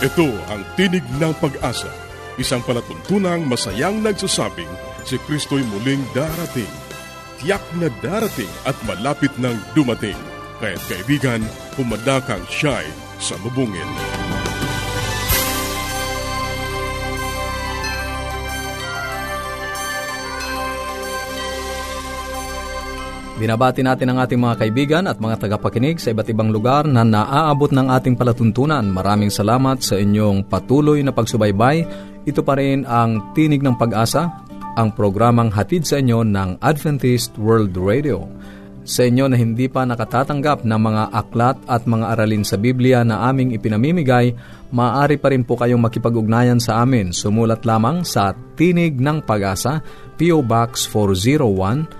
Ito ang Tinig ng Pag-asa, isang palatuntunang masayang nagsasabing si Kristo'y muling darating. Tiyak na darating at malapit nang dumating. Kaya't kaibigan, pumadakang siya'y sa bubungin. Binabati natin ang ating mga kaibigan at mga tagapakinig sa iba't ibang lugar na naaabot ng ating palatuntunan. Maraming salamat sa inyong patuloy na pagsubaybay. Ito pa rin ang Tinig ng Pag-asa, ang programang hatid sa inyo ng Adventist World Radio. Sa inyo na hindi pa nakatatanggap ng mga aklat at mga aralin sa Biblia na aming ipinamimigay, maaari pa rin po kayong makipag-ugnayan sa amin. Sumulat lamang sa Tinig ng Pag-asa, P.O. Box 401,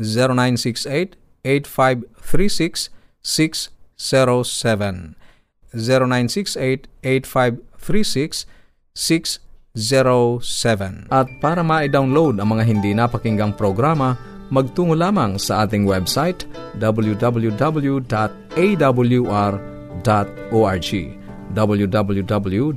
0968-8536-607. 0968-8536-607. At para ma-download ang mga hindi napakinggang programa, magtungo lamang sa ating website www.awr.org www.awr.org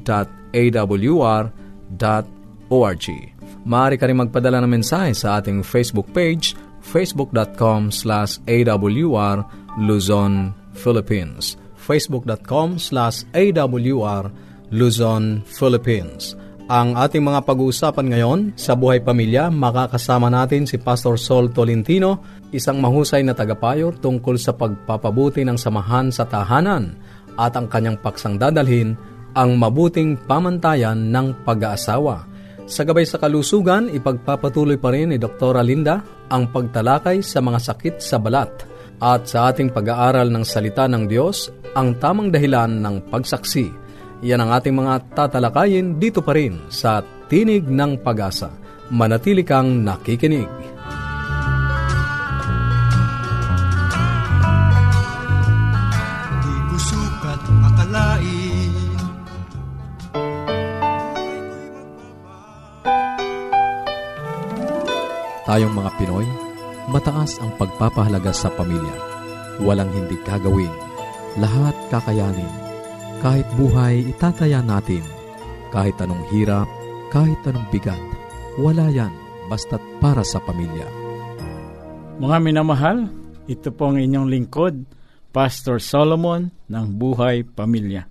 Maaari ka rin magpadala ng mensahe sa ating Facebook page facebook.com slash awr Luzon, Philippines. facebook.com slash awr Luzon, Philippines. Ang ating mga pag-uusapan ngayon sa buhay pamilya, makakasama natin si Pastor Sol Tolentino, isang mahusay na tagapayo tungkol sa pagpapabuti ng samahan sa tahanan at ang kanyang paksang dadalhin ang mabuting pamantayan ng pag-aasawa. Sa gabay sa kalusugan, ipagpapatuloy pa rin ni Dr. Linda ang pagtalakay sa mga sakit sa balat at sa ating pag-aaral ng salita ng Diyos ang tamang dahilan ng pagsaksi. Yan ang ating mga tatalakayin dito pa rin sa Tinig ng Pag-asa. Manatili kang nakikinig. Tayong mga Pinoy, mataas ang pagpapahalaga sa pamilya. Walang hindi kagawin. Lahat kakayanin. Kahit buhay, itataya natin. Kahit anong hirap, kahit anong bigat. Wala yan, basta't para sa pamilya. Mga minamahal, ito po ang inyong lingkod, Pastor Solomon ng Buhay Pamilya.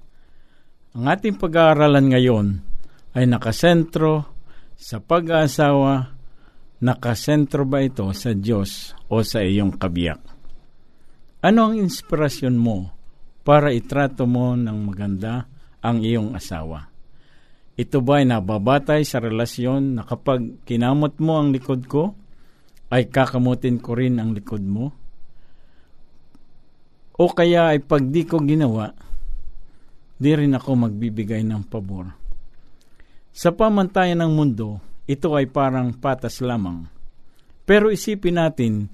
Ang ating pag-aaralan ngayon ay nakasentro sa pag-aasawa, nakasentro ba ito sa Diyos o sa iyong kabiyak? Ano ang inspirasyon mo para itrato mo ng maganda ang iyong asawa? Ito ba ay nababatay sa relasyon na kapag kinamot mo ang likod ko, ay kakamutin ko rin ang likod mo? O kaya ay pag di ko ginawa, di rin ako magbibigay ng pabor. Sa pamantayan ng mundo, ito ay parang patas lamang. Pero isipin natin,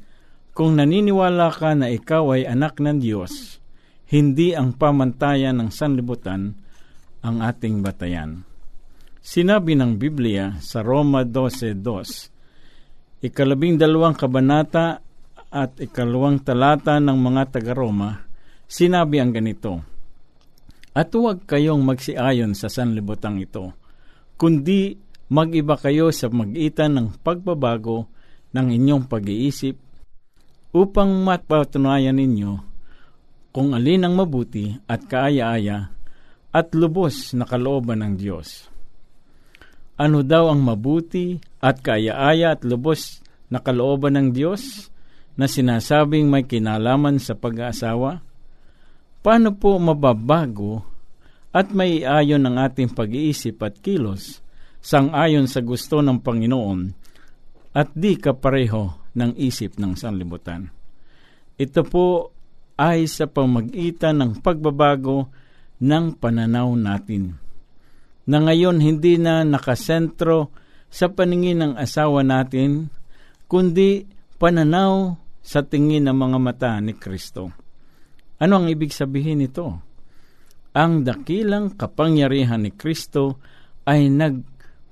kung naniniwala ka na ikaw ay anak ng Diyos, hindi ang pamantayan ng sanlibutan ang ating batayan. Sinabi ng Biblia sa Roma 12.2, ikalabing dalawang kabanata at ikalawang talata ng mga taga-Roma, sinabi ang ganito, At huwag kayong magsiayon sa sanlibutang ito, kundi mag-iba kayo sa magitan ng pagbabago ng inyong pag-iisip upang mapatunayan ninyo kung alin ang mabuti at kaaya-aya at lubos na kalooban ng Diyos. Ano daw ang mabuti at kaaya-aya at lubos na kalooban ng Diyos na sinasabing may kinalaman sa pag-aasawa? Paano po mababago at may ayon ang ating pag-iisip at kilos sang-ayon sa gusto ng Panginoon at di kapareho ng isip ng sanlibutan. Ito po ay sa pamagitan ng pagbabago ng pananaw natin. na ngayon hindi na nakasentro sa paningin ng asawa natin, kundi pananaw sa tingin ng mga mata ni Kristo. Ano ang ibig sabihin nito? Ang dakilang kapangyarihan ni Kristo ay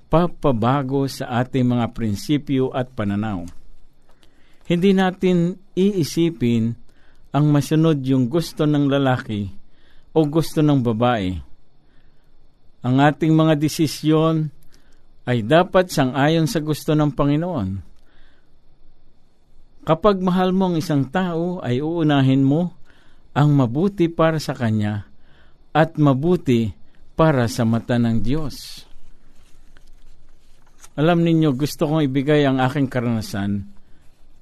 nagpapabago sa ating mga prinsipyo at pananaw. Hindi natin iisipin ang masunod yung gusto ng lalaki o gusto ng babae ang ating mga desisyon ay dapat sang-ayon sa gusto ng Panginoon. Kapag mahal mo ang isang tao, ay uunahin mo ang mabuti para sa kanya at mabuti para sa mata ng Diyos. Alam ninyo, gusto kong ibigay ang aking karanasan.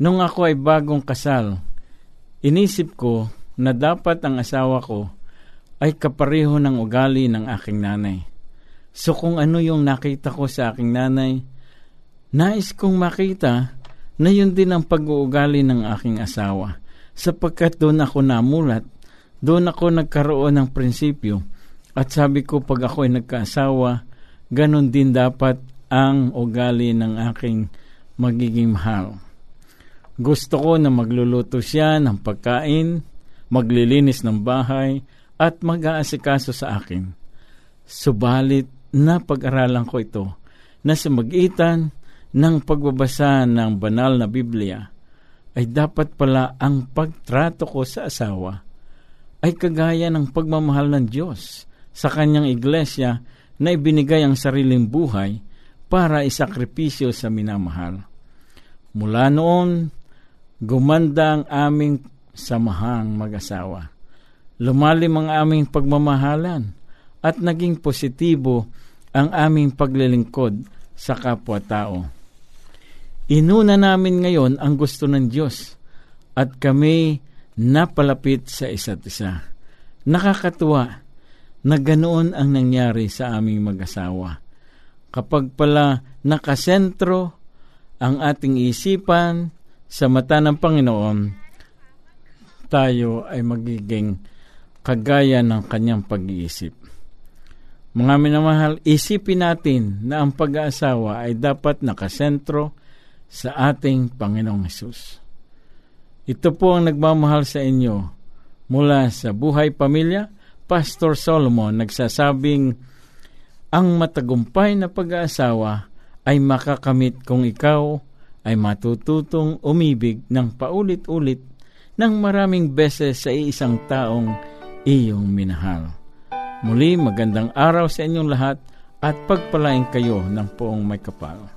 Nung ako ay bagong kasal, inisip ko na dapat ang asawa ko ay kapareho ng ugali ng aking nanay. So kung ano yung nakita ko sa aking nanay, nais kong makita na yun din ang pag-uugali ng aking asawa. Sapagkat doon ako namulat, doon ako nagkaroon ng prinsipyo. At sabi ko pag ako ay nagkaasawa, ganun din dapat ang ugali ng aking magiging mahal. Gusto ko na magluluto siya ng pagkain, maglilinis ng bahay, at mag-aasikaso sa akin. Subalit, napag-aralan ko ito na sa magitan ng pagbabasa ng banal na Biblia ay dapat pala ang pagtrato ko sa asawa ay kagaya ng pagmamahal ng Diyos sa kanyang iglesia na ibinigay ang sariling buhay para isakripisyo sa minamahal. Mula noon, gumanda ang aming samahang mag-asawa. Lumalim ang aming pagmamahalan at naging positibo ang aming paglilingkod sa kapwa-tao. Inuna namin ngayon ang gusto ng Diyos at kami napalapit sa isa't isa. Nakakatuwa na ganoon ang nangyari sa aming mag-asawa. Kapag pala nakasentro ang ating isipan sa mata ng Panginoon, tayo ay magiging kagaya ng kanyang pag-iisip. Mga minamahal, isipin natin na ang pag-aasawa ay dapat nakasentro sa ating Panginoong Hesus. Ito po ang nagmamahal sa inyo mula sa Buhay Pamilya, Pastor Solomon nagsasabing, ang matagumpay na pag-aasawa ay makakamit kung ikaw ay matututong umibig ng paulit-ulit ng maraming beses sa isang taong iyong minahal. Muli magandang araw sa inyong lahat at pagpalain kayo ng poong may kapal.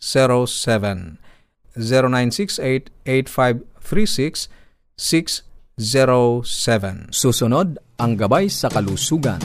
0968-8536-607. 0968-8536-607. Susunod, ang gabay sa kalusugan.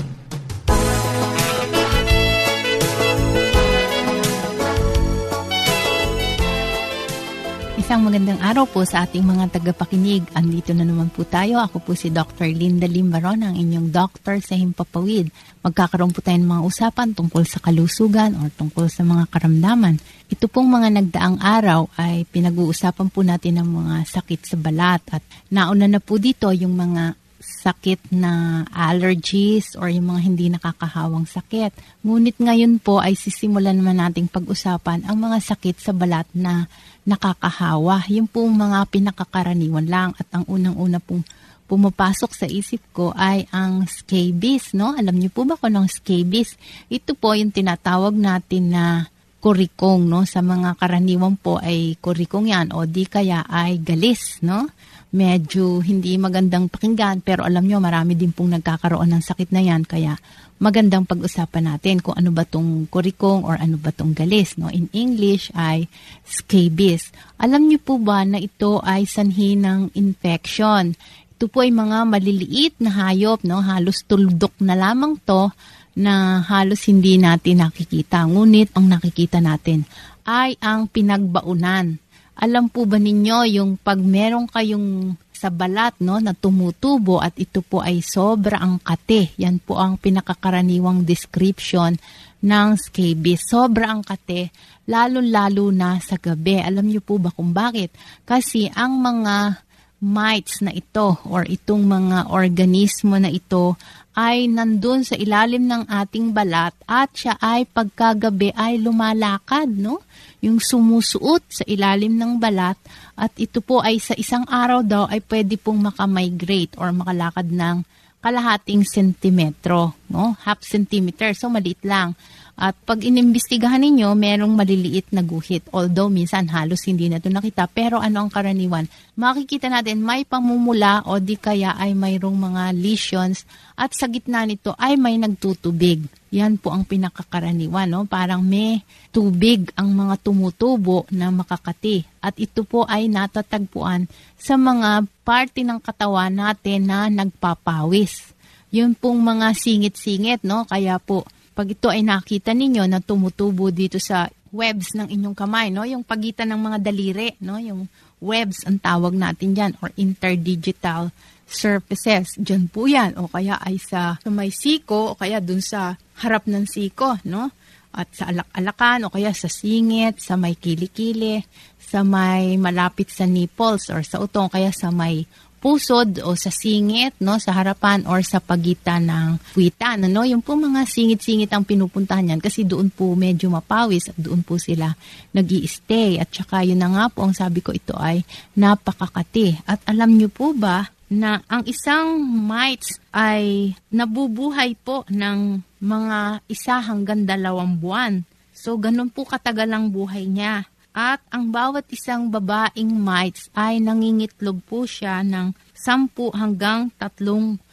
Isang magandang araw po sa ating mga tagapakinig. Andito na naman po tayo. Ako po si Dr. Linda Limbaron, ang inyong doctor sa Himpapawid. Magkakaroon po tayo ng mga usapan tungkol sa kalusugan o tungkol sa mga karamdaman. Ito pong mga nagdaang araw ay pinag-uusapan po natin ng mga sakit sa balat at nauna na po dito yung mga sakit na allergies or yung mga hindi nakakahawang sakit. Ngunit ngayon po ay sisimulan naman nating pag-usapan ang mga sakit sa balat na nakakahawa. Yung pong mga pinakakaraniwan lang at ang unang-una pong pumapasok sa isip ko ay ang scabies, no? Alam niyo po ba kung ang scabies? Ito po yung tinatawag natin na kurikong, no? Sa mga karaniwan po ay kurikong yan o di kaya ay galis, no? Medyo hindi magandang pakinggan pero alam nyo marami din pong nagkakaroon ng sakit na yan kaya magandang pag-usapan natin kung ano ba tong kurikong or ano ba tong galis, no? In English ay scabies. Alam niyo po ba na ito ay sanhi ng infection? Ito po ay mga maliliit na hayop, no? Halos tuldok na lamang to na halos hindi natin nakikita. Ngunit ang nakikita natin ay ang pinagbaunan. Alam po ba ninyo yung pag meron kayong sa balat no na tumutubo at ito po ay sobra ang kate. Yan po ang pinakakaraniwang description ng scabies. Sobra ang kate, lalo-lalo na sa gabi. Alam niyo po ba kung bakit? Kasi ang mga mites na ito or itong mga organismo na ito ay nandun sa ilalim ng ating balat at siya ay pagkagabi ay lumalakad, no? Yung sumusuot sa ilalim ng balat at ito po ay sa isang araw daw ay pwede pong makamigrate or makalakad ng kalahating sentimetro, no? Half centimeter, so maliit lang. At pag inimbestigahan ninyo, merong maliliit na guhit. Although minsan halos hindi na ito nakita. Pero ano ang karaniwan? Makikita natin may pamumula o di kaya ay mayroong mga lesions at sa gitna nito ay may nagtutubig. Yan po ang pinakakaraniwan. No? Parang may tubig ang mga tumutubo na makakati. At ito po ay natatagpuan sa mga parte ng katawan natin na nagpapawis. Yun pong mga singit-singit, no? Kaya po, pag ito ay nakita ninyo na tumutubo dito sa webs ng inyong kamay, no? Yung pagitan ng mga daliri, no? Yung webs ang tawag natin diyan or interdigital surfaces. Diyan po yan. O kaya ay sa, sa may siko o kaya dun sa harap ng siko, no? At sa alak-alakan o kaya sa singit, sa may kilikili, sa may malapit sa nipples or sa utong, kaya sa may pusod o sa singit, no, sa harapan or sa pagitan ng puwitan, ano, yung po mga singit-singit ang pinupuntahan yan kasi doon po medyo mapawis at doon po sila nag stay at saka yun na nga po ang sabi ko ito ay napakakati. At alam niyo po ba na ang isang mites ay nabubuhay po ng mga isa hanggang dalawang buwan. So, ganun po katagal ang buhay niya. At ang bawat isang babaeng mites ay nangingitlog po siya ng 10 hanggang 38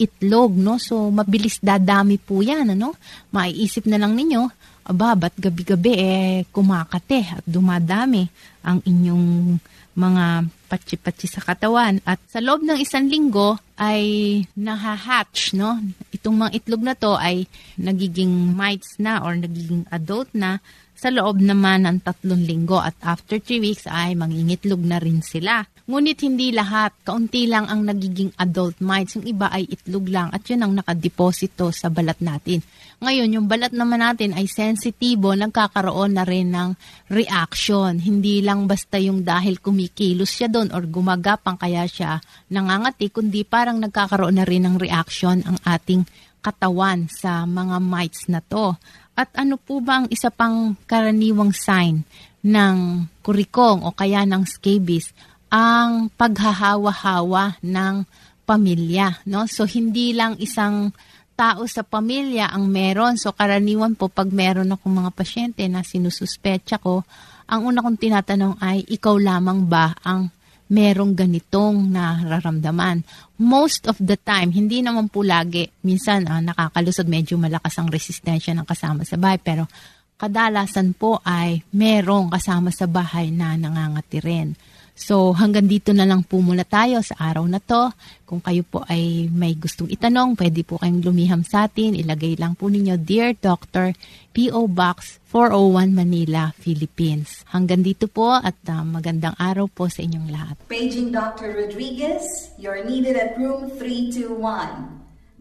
itlog, no? So, mabilis dadami po yan, ano? Maiisip na lang ninyo, aba, ba't gabi-gabi eh kumakate at dumadami ang inyong mga patsi-patsi sa katawan. At sa loob ng isang linggo ay nahahatch, no? Itong mga itlog na to ay nagiging mites na or nagiging adult na sa loob naman ng tatlong linggo at after 3 weeks ay mangingitlog na rin sila. Ngunit hindi lahat, kaunti lang ang nagiging adult mites, yung iba ay itlog lang at yun ang nakadeposito sa balat natin. Ngayon, yung balat naman natin ay sensitibo, nagkakaroon na rin ng reaction. Hindi lang basta yung dahil kumikilos siya doon or gumagapang kaya siya nangangati, kundi parang nagkakaroon na rin ng reaction ang ating katawan sa mga mites na to. At ano po ba ang isa pang karaniwang sign ng kurikong o kaya ng scabies? Ang paghahawa-hawa ng pamilya. No? So, hindi lang isang tao sa pamilya ang meron. So, karaniwan po pag meron akong mga pasyente na sinususpecha ko, ang una kong tinatanong ay, ikaw lamang ba ang merong ganitong nararamdaman. Most of the time, hindi naman po lagi. Minsan, uh, nakakalusot, medyo malakas ang resistensya ng kasama sa bahay. Pero kadalasan po ay merong kasama sa bahay na nangangati rin. So hanggang dito na lang po muna tayo sa araw na to. Kung kayo po ay may gustong itanong, pwede po kayong lumiham sa atin. Ilagay lang po ninyo, Dear Doctor, P.O. Box 401 Manila, Philippines. Hanggang dito po at uh, magandang araw po sa inyong lahat. Paging Dr. Rodriguez, you're needed at room 321.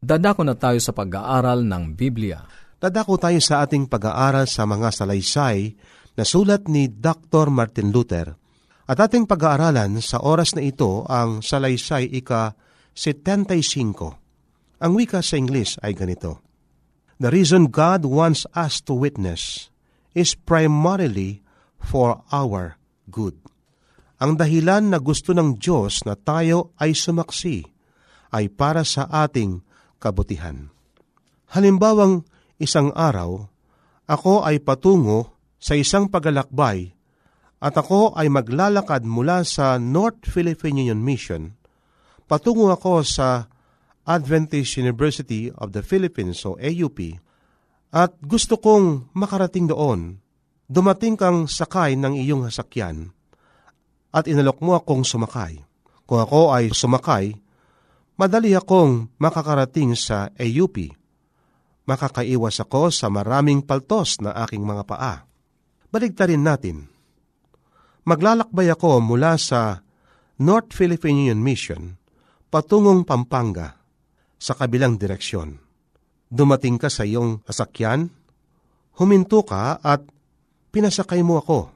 Dadako na tayo sa pag-aaral ng Biblia. Dadako tayo sa ating pag-aaral sa mga salaysay na sulat ni Dr. Martin Luther. At ating pag-aaralan sa oras na ito ang salaysay ika 75. Ang wika sa English ay ganito. The reason God wants us to witness is primarily for our good. Ang dahilan na gusto ng Diyos na tayo ay sumaksi ay para sa ating kabutihan. Halimbawang isang araw, ako ay patungo sa isang pagalakbay at ako ay maglalakad mula sa North Philippine Union Mission. Patungo ako sa Adventist University of the Philippines o AUP at gusto kong makarating doon. Dumating kang sakay ng iyong hasakyan at inalok mo akong sumakay. Kung ako ay sumakay, madali akong makakarating sa AUP. Makakaiwas ako sa maraming paltos na aking mga paa. Baligtarin natin. Maglalakbay ako mula sa North Philippine Union Mission patungong Pampanga sa kabilang direksyon. Dumating ka sa iyong asakyan, huminto ka at pinasakay mo ako.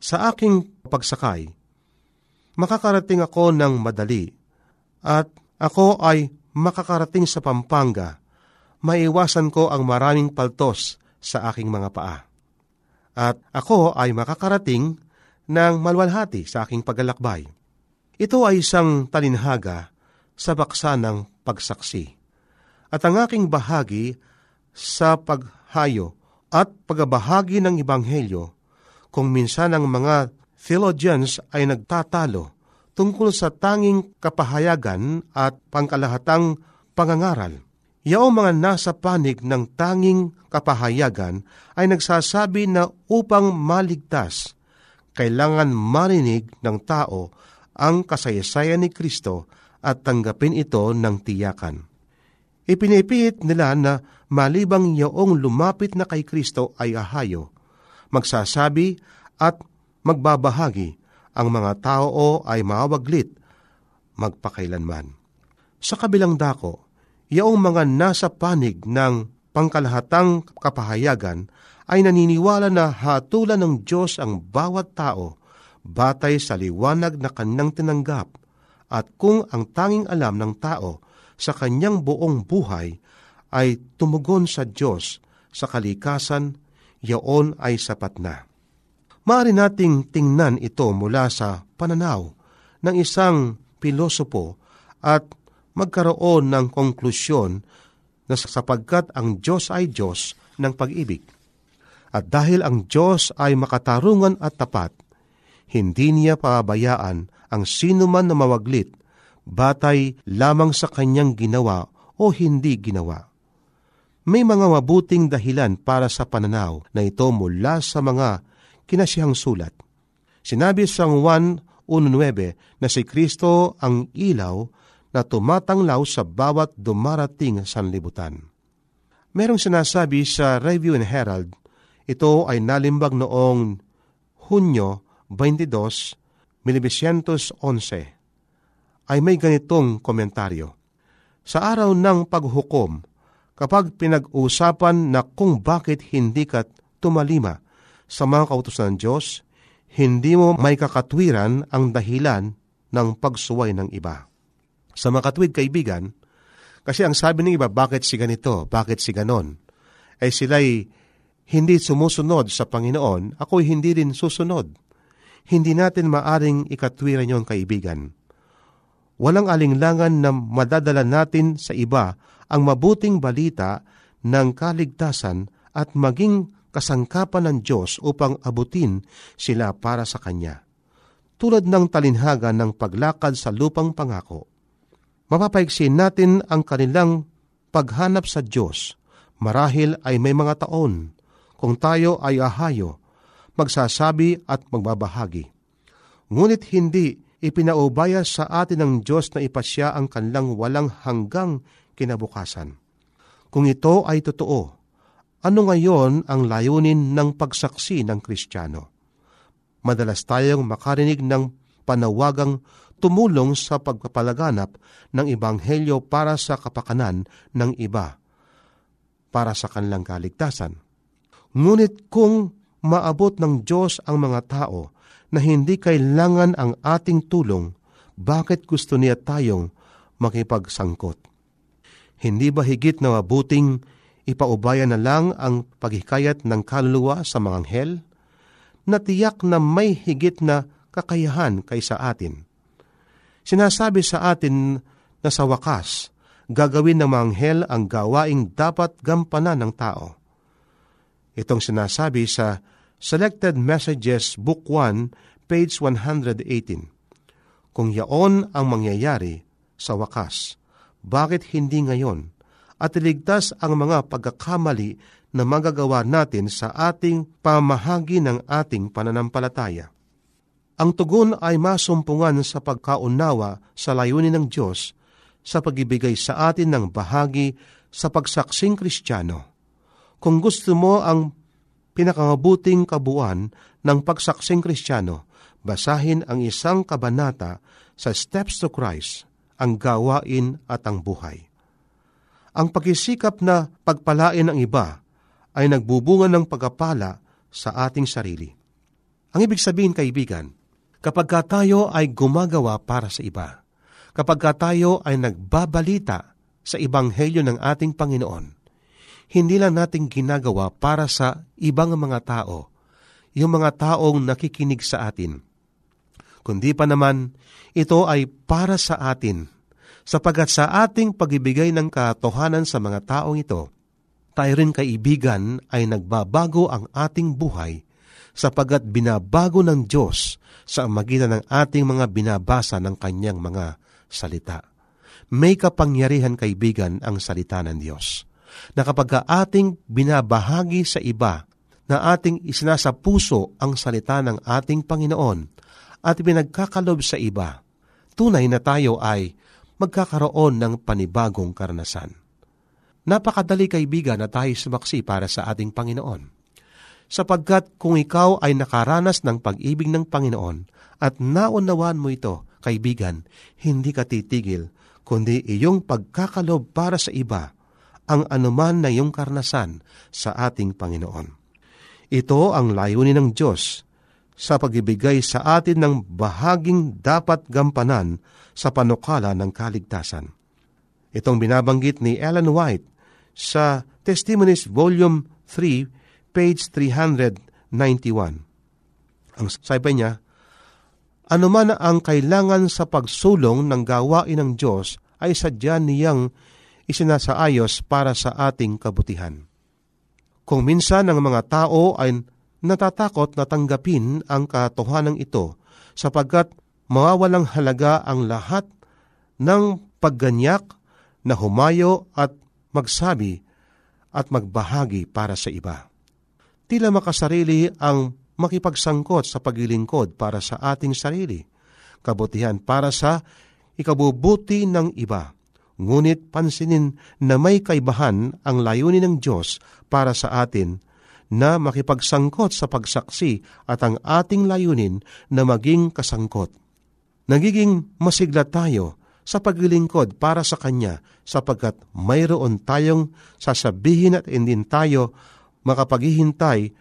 Sa aking pagsakay, makakarating ako ng madali at ako ay makakarating sa Pampanga, maiwasan ko ang maraming paltos sa aking mga paa. At ako ay makakarating ng malwalhati sa aking paglalakbay. Ito ay isang talinhaga sa baksa ng pagsaksi. At ang aking bahagi sa paghayo at pagbahagi ng Ibanghelyo, kung minsan ang mga theologians ay nagtatalo tungkol sa tanging kapahayagan at pangkalahatang pangangaral. Yaong mga nasa panig ng tanging kapahayagan ay nagsasabi na upang maligtas, kailangan marinig ng tao ang kasaysayan ni Kristo at tanggapin ito ng tiyakan. Ipinipiit nila na malibang yaong lumapit na kay Kristo ay ahayo, magsasabi at magbabahagi ang mga tao ay mawaglit magpakailanman. Sa kabilang dako, yaong mga nasa panig ng pangkalahatang kapahayagan ay naniniwala na hatulan ng Diyos ang bawat tao batay sa liwanag na kanyang tinanggap at kung ang tanging alam ng tao sa kanyang buong buhay ay tumugon sa Diyos sa kalikasan, yaon ay sapat na. Maaari nating tingnan ito mula sa pananaw ng isang pilosopo at magkaroon ng konklusyon na sapagkat ang Diyos ay Diyos ng pag-ibig. At dahil ang Diyos ay makatarungan at tapat, hindi niya pabayaan ang sino man na mawaglit batay lamang sa kanyang ginawa o hindi ginawa. May mga mabuting dahilan para sa pananaw na ito mula sa mga kinasihang sulat. Sinabi sa 1.19 na si Kristo ang ilaw na tumatanglaw sa bawat dumarating sanlibutan. Merong sinasabi sa Review and Herald, ito ay nalimbag noong Hunyo 22, 1911, ay may ganitong komentaryo. Sa araw ng paghukom, kapag pinag-usapan na kung bakit hindi ka tumalima sa mga kautusan ng Diyos, hindi mo may kakatwiran ang dahilan ng pagsuway ng iba. Sa mga katwid kaibigan, Kasi ang sabi ng iba, bakit si ganito, bakit si ganon? Ay sila'y hindi sumusunod sa Panginoon, ako'y hindi rin susunod. Hindi natin maaring ikatwiran yon kaibigan. Walang alinglangan na madadala natin sa iba ang mabuting balita ng kaligtasan at maging kasangkapan ng Diyos upang abutin sila para sa Kanya. Tulad ng talinhaga ng paglakad sa lupang pangako, mapapaiksin natin ang kanilang paghanap sa Diyos. Marahil ay may mga taon kung tayo ay ahayo, magsasabi at magbabahagi. Ngunit hindi ipinaubaya sa atin ng Diyos na ipasya ang kanilang walang hanggang kinabukasan. Kung ito ay totoo, ano ngayon ang layunin ng pagsaksi ng Kristiyano? Madalas tayong makarinig ng panawagang tumulong sa pagpapalaganap ng Ebanghelyo para sa kapakanan ng iba, para sa kanilang kaligtasan. Ngunit kung maabot ng Diyos ang mga tao na hindi kailangan ang ating tulong, bakit gusto niya tayong makipagsangkot? Hindi ba higit na mabuting ipaubaya na lang ang paghikayat ng kaluluwa sa mga anghel? Natiyak na may higit na kakayahan kaysa atin. Sinasabi sa atin na sa wakas, gagawin ng mga anghel ang gawaing dapat gampanan ng tao. Itong sinasabi sa Selected Messages Book 1, page 118. Kung yaon ang mangyayari sa wakas, bakit hindi ngayon? At iligtas ang mga pagkakamali na magagawa natin sa ating pamahagi ng ating pananampalataya. Ang tugon ay masumpungan sa pagkaunawa sa layunin ng Diyos sa pagibigay sa atin ng bahagi sa pagsaksing kristyano kung gusto mo ang pinakamabuting kabuuan ng pagsaksing kristyano, basahin ang isang kabanata sa Steps to Christ, ang gawain at ang buhay. Ang pagsisikap na pagpalain ang iba ay nagbubunga ng pagkapala sa ating sarili. Ang ibig sabihin, kaibigan, kapag ka tayo ay gumagawa para sa iba, kapag ka tayo ay nagbabalita sa Ibanghelyo ng ating Panginoon, hindi lang natin ginagawa para sa ibang mga tao, yung mga taong nakikinig sa atin. Kundi pa naman, ito ay para sa atin, sapagat sa ating pagibigay ng katohanan sa mga taong ito, tayo rin kaibigan ay nagbabago ang ating buhay sapagat binabago ng Diyos sa magitan ng ating mga binabasa ng Kanyang mga salita. May kapangyarihan kaibigan ang salita ng Diyos na kapag ating binabahagi sa iba na ating isinasa puso ang salita ng ating Panginoon at pinagkakalob sa iba, tunay na tayo ay magkakaroon ng panibagong karanasan. Napakadali kaibigan na tayo sumaksi para sa ating Panginoon. Sapagkat kung ikaw ay nakaranas ng pag-ibig ng Panginoon at naunawaan mo ito, kaibigan, hindi ka titigil, kundi iyong pagkakalob para sa iba ang anuman na iyong karnasan sa ating Panginoon. Ito ang layunin ng Diyos sa pagibigay sa atin ng bahaging dapat gampanan sa panukala ng kaligtasan. Itong binabanggit ni Ellen White sa Testimonies Volume 3, page 391. Ang sabi niya, anuman ang kailangan sa pagsulong ng gawain ng Diyos ay sadya niyang isinasaayos para sa ating kabutihan. Kung minsan ang mga tao ay natatakot na tanggapin ang katotohanan ito sapagkat mawawalang halaga ang lahat ng pagganyak na humayo at magsabi at magbahagi para sa iba. Tila makasarili ang makipagsangkot sa paglilingkod para sa ating sarili, kabutihan para sa ikabubuti ng iba Ngunit pansinin na may kaibahan ang layunin ng Diyos para sa atin na makipagsangkot sa pagsaksi at ang ating layunin na maging kasangkot. Nagiging masigla tayo sa paglilingkod para sa Kanya sapagkat mayroon tayong sasabihin at hindi tayo makapaghihintay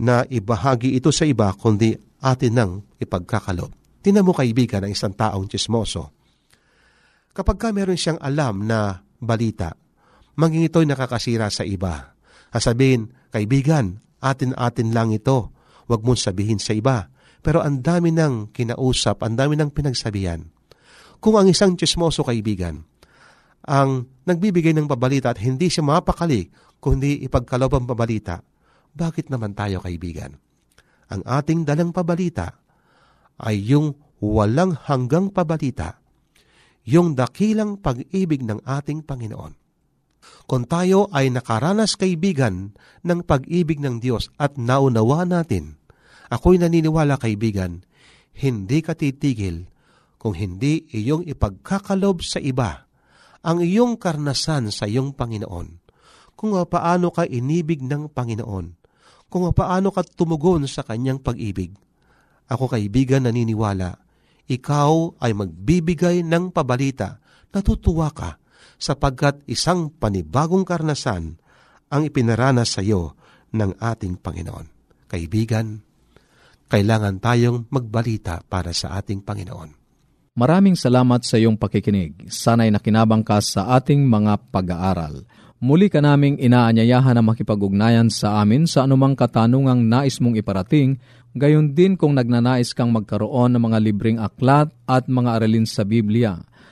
na ibahagi ito sa iba kundi atin nang ipagkakalob. Tinan mo kaibigan ang isang taong chismoso Kapag ka meron siyang alam na balita, maging ito'y nakakasira sa iba. Sasabihin, kaibigan, atin-atin lang ito. Huwag mong sabihin sa iba. Pero ang dami ng kinausap, ang dami ng pinagsabihan. Kung ang isang chismoso kaibigan, ang nagbibigay ng pabalita at hindi siya mapakali kung hindi ipagkalob ang pabalita, bakit naman tayo kaibigan? Ang ating dalang pabalita ay yung walang hanggang pabalita, yung dakilang pag-ibig ng ating Panginoon. Kung tayo ay nakaranas kaibigan ng pag-ibig ng Diyos at naunawa natin, ako'y naniniwala kaibigan, hindi ka titigil kung hindi iyong ipagkakalob sa iba ang iyong karnasan sa iyong Panginoon. Kung paano ka inibig ng Panginoon, kung paano ka tumugon sa kanyang pag-ibig. Ako kaibigan naniniwala, ikaw ay magbibigay ng pabalita, natutuwa ka, sapagkat isang panibagong karnasan ang ipinaranas sa iyo ng ating Panginoon. Kaibigan, kailangan tayong magbalita para sa ating Panginoon. Maraming salamat sa iyong pakikinig. Sana'y nakinabang ka sa ating mga pag-aaral. Muli ka naming inaanyayahan na makipag-ugnayan sa amin sa anumang katanungang nais mong iparating, gayon din kung nagnanais kang magkaroon ng mga libreng aklat at mga aralin sa Biblia.